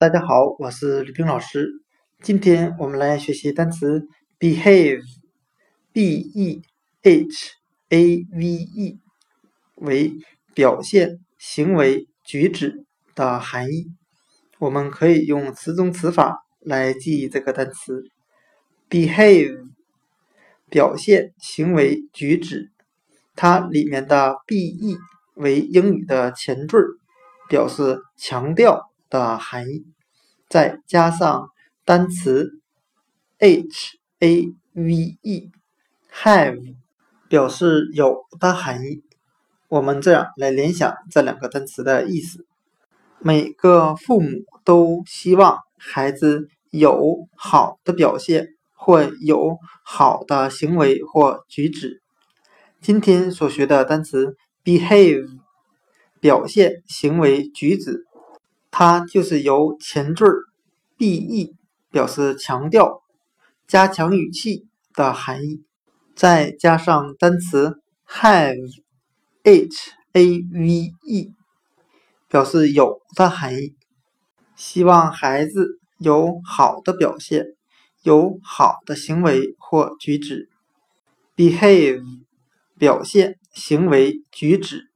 大家好，我是吕冰老师。今天我们来学习单词 behave，b e h a v e，为表现、行为、举止的含义。我们可以用词中词法来记忆这个单词 behave，表现、行为、举止。它里面的 be 为英语的前缀，表示强调。的含义，再加上单词 h a v e have 表示有的含义。我们这样来联想这两个单词的意思：每个父母都希望孩子有好的表现或有好的行为或举止。今天所学的单词 behave 表现、行为、举止。它就是由前缀 be 表示强调、加强语气的含义，再加上单词 have h a v e 表示有的含义，希望孩子有好的表现、有好的行为或举止。behave 表现、行为、举止。